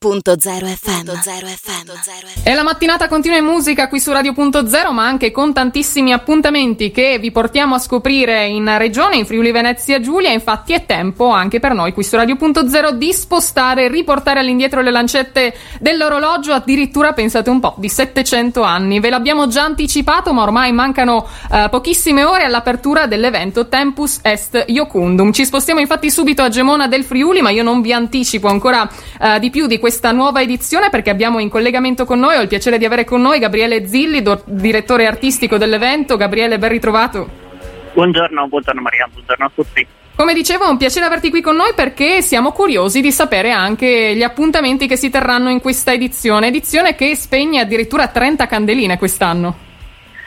FM. E la mattinata continua in musica qui su Radio.0, ma anche con tantissimi appuntamenti che vi portiamo a scoprire in regione, in Friuli Venezia Giulia. Infatti è tempo anche per noi qui su Radio.0 di spostare e riportare all'indietro le lancette dell'orologio, addirittura pensate un po' di 700 anni. Ve l'abbiamo già anticipato, ma ormai mancano eh, pochissime ore all'apertura dell'evento Tempus Est Iocundum. Ci spostiamo infatti subito a Gemona del Friuli, ma io non vi anticipo ancora eh, di più di questo questa nuova edizione perché abbiamo in collegamento con noi, ho il piacere di avere con noi Gabriele Zilli, do- direttore artistico dell'evento. Gabriele, ben ritrovato. Buongiorno, buongiorno Maria, buongiorno a tutti. Come dicevo, è un piacere averti qui con noi perché siamo curiosi di sapere anche gli appuntamenti che si terranno in questa edizione, edizione che spegne addirittura 30 candeline quest'anno.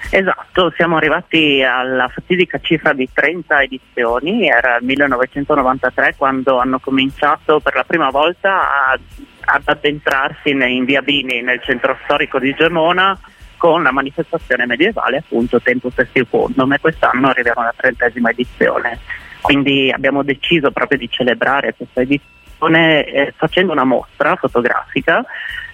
Esatto, siamo arrivati alla fatidica cifra di 30 edizioni, era il 1993 quando hanno cominciato per la prima volta a, ad addentrarsi in via Bini, nel centro storico di Gemona, con la manifestazione medievale appunto Tempus Estivondum e quest'anno arriviamo alla trentesima edizione. Quindi abbiamo deciso proprio di celebrare questa edizione eh, facendo una mostra fotografica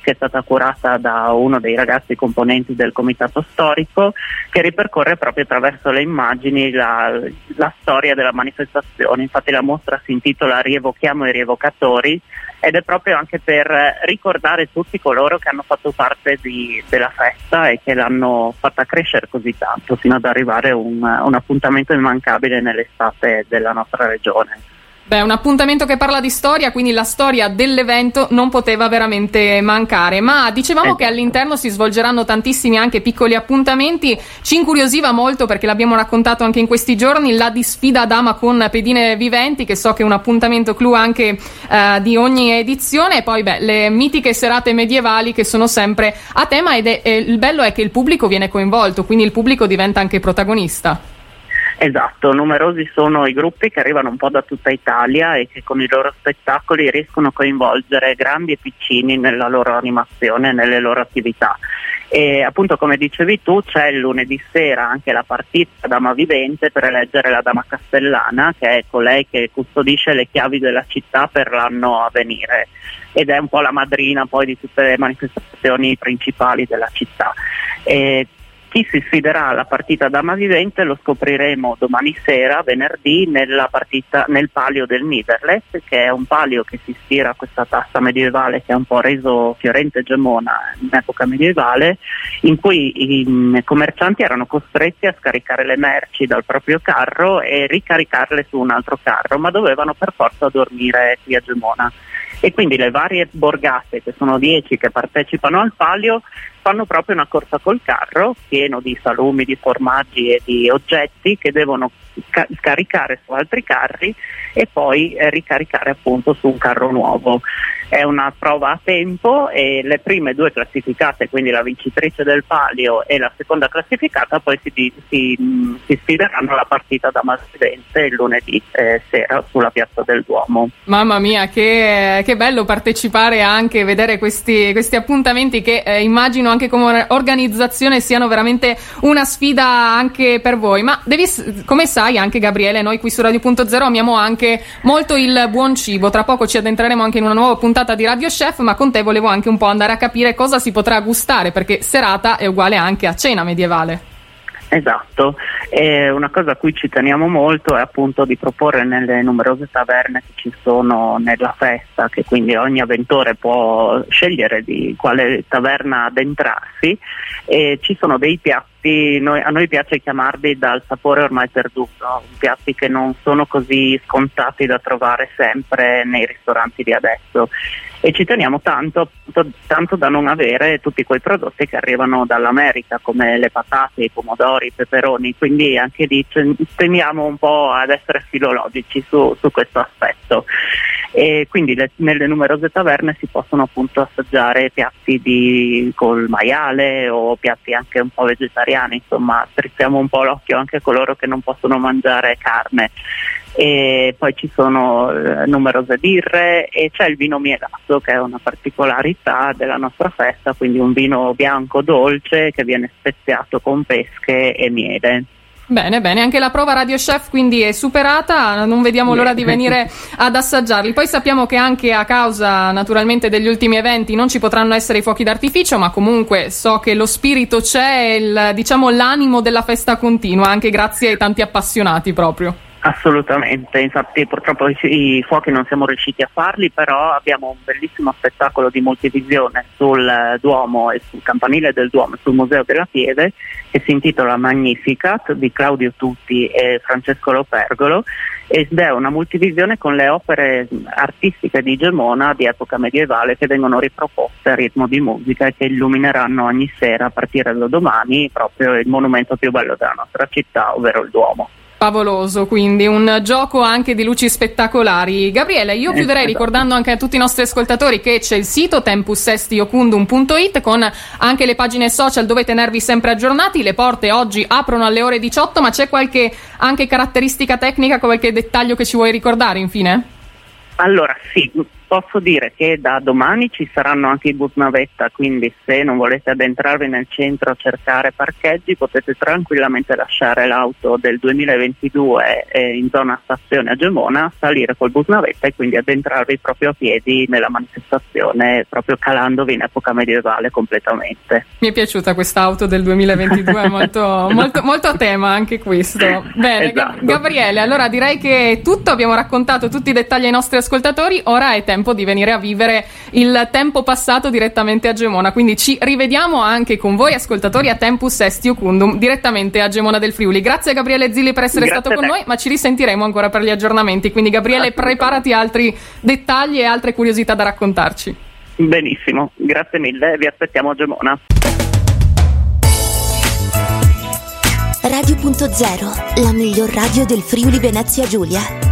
che è stata curata da uno dei ragazzi componenti del comitato storico, che ripercorre proprio attraverso le immagini la, la storia della manifestazione. Infatti la mostra si intitola Rievochiamo i rievocatori ed è proprio anche per ricordare tutti coloro che hanno fatto parte di, della festa e che l'hanno fatta crescere così tanto fino ad arrivare a un, un appuntamento immancabile nell'estate della nostra regione. Beh, un appuntamento che parla di storia, quindi la storia dell'evento non poteva veramente mancare. Ma dicevamo eh. che all'interno si svolgeranno tantissimi anche piccoli appuntamenti. Ci incuriosiva molto perché l'abbiamo raccontato anche in questi giorni la disfida dama con pedine viventi, che so che è un appuntamento clou anche eh, di ogni edizione. E poi, beh, le mitiche serate medievali che sono sempre a tema ed è, il bello è che il pubblico viene coinvolto, quindi il pubblico diventa anche protagonista. Esatto, numerosi sono i gruppi che arrivano un po' da tutta Italia e che con i loro spettacoli riescono a coinvolgere grandi e piccini nella loro animazione, nelle loro attività. E appunto come dicevi tu c'è il lunedì sera anche la partita Dama Vivente per eleggere la Dama Castellana che è colei che custodisce le chiavi della città per l'anno a venire ed è un po' la madrina poi di tutte le manifestazioni principali della città. E chi si sfiderà alla partita Dama Vivente lo scopriremo domani sera, venerdì, partita, nel palio del Niederlech, che è un palio che si ispira a questa tassa medievale che ha un po' reso Fiorente Gemona in epoca medievale, in cui i commercianti erano costretti a scaricare le merci dal proprio carro e ricaricarle su un altro carro, ma dovevano per forza dormire qui a Gemona. E quindi le varie borgate, che sono 10 che partecipano al palio, fanno proprio una corsa col carro pieno di salumi, di formaggi e di oggetti che devono ca- scaricare su altri carri e poi eh, ricaricare appunto su un carro nuovo. È una prova a tempo e le prime due classificate, quindi la vincitrice del palio e la seconda classificata, poi si, si, si sfideranno alla partita da Massidente il lunedì eh, sera sulla piazza del Duomo. Mamma mia, che, che bello partecipare anche, vedere questi, questi appuntamenti che eh, immagino anche come organizzazione siano veramente una sfida anche per voi. Ma devi, come sai anche Gabriele, noi qui su Radio.0 amiamo anche molto il buon cibo. Tra poco ci addentreremo anche in una nuova puntata di Radio Chef, ma con te volevo anche un po' andare a capire cosa si potrà gustare, perché serata è uguale anche a cena medievale. Esatto, e una cosa a cui ci teniamo molto è appunto di proporre nelle numerose taverne che ci sono nella festa, che quindi ogni avventore può scegliere di quale taverna addentrarsi, e ci sono dei piatti, noi, a noi piace chiamarli dal sapore ormai perduto, piatti che non sono così scontati da trovare sempre nei ristoranti di adesso. E ci teniamo tanto, tanto, da non avere tutti quei prodotti che arrivano dall'America come le patate, i pomodori, i peperoni, quindi anche lì teniamo un po' ad essere filologici su, su questo aspetto. E quindi le, nelle numerose taverne si possono appunto assaggiare piatti di, col maiale o piatti anche un po' vegetariani, insomma strizziamo un po' l'occhio anche a coloro che non possono mangiare carne e poi ci sono eh, numerose birre e c'è il vino mielato che è una particolarità della nostra festa, quindi un vino bianco dolce che viene speziato con pesche e miele. Bene, bene, anche la prova Radio Chef quindi è superata, non vediamo l'ora di venire ad assaggiarli. Poi sappiamo che anche a causa naturalmente degli ultimi eventi non ci potranno essere i fuochi d'artificio, ma comunque so che lo spirito c'è, il, diciamo l'animo della festa continua, anche grazie ai tanti appassionati proprio. Assolutamente, infatti purtroppo i, fuochi non siamo riusciti a farli, però abbiamo un bellissimo spettacolo di multivisione sul Duomo e sul campanile del Duomo e sul Museo della Pieve che si intitola Magnificat di Claudio Tutti e Francesco Lopergolo ed è una multivisione con le opere artistiche di Gemona di epoca medievale che vengono riproposte a ritmo di musica e che illumineranno ogni sera a partire da domani proprio il monumento più bello della nostra città, ovvero il Duomo. Favoloso, quindi un gioco anche di luci spettacolari. Gabriele, io chiuderei esatto. ricordando anche a tutti i nostri ascoltatori che c'è il sito tempusestiocundum.it con anche le pagine social dove tenervi sempre aggiornati. Le porte oggi aprono alle ore 18, ma c'è qualche anche caratteristica tecnica, qualche dettaglio che ci vuoi ricordare infine? Allora, sì, Posso dire che da domani ci saranno anche i bus navetta, quindi se non volete addentrarvi nel centro a cercare parcheggi potete tranquillamente lasciare l'auto del 2022 in zona stazione a Gemona, salire col bus navetta e quindi addentrarvi proprio a piedi nella manifestazione, proprio calandovi in epoca medievale completamente. Mi è piaciuta quest'auto del 2022, molto, molto, molto, a tema anche questo. Bene, esatto. Gabriele, allora direi che è tutto, abbiamo raccontato tutti i dettagli ai nostri ascoltatori, ora è tempo tempo di venire a vivere il tempo passato direttamente a Gemona. Quindi ci rivediamo anche con voi, ascoltatori, a Tempus Estiu Cundum, direttamente a Gemona del Friuli. Grazie a Gabriele Zilli per essere Grazie stato con noi, ma ci risentiremo ancora per gli aggiornamenti. Quindi, Gabriele, preparati altri dettagli e altre curiosità da raccontarci. Benissimo, grazie mille, vi aspettiamo a Gemona. Radio.0, la miglior radio del Friuli Venezia Giulia.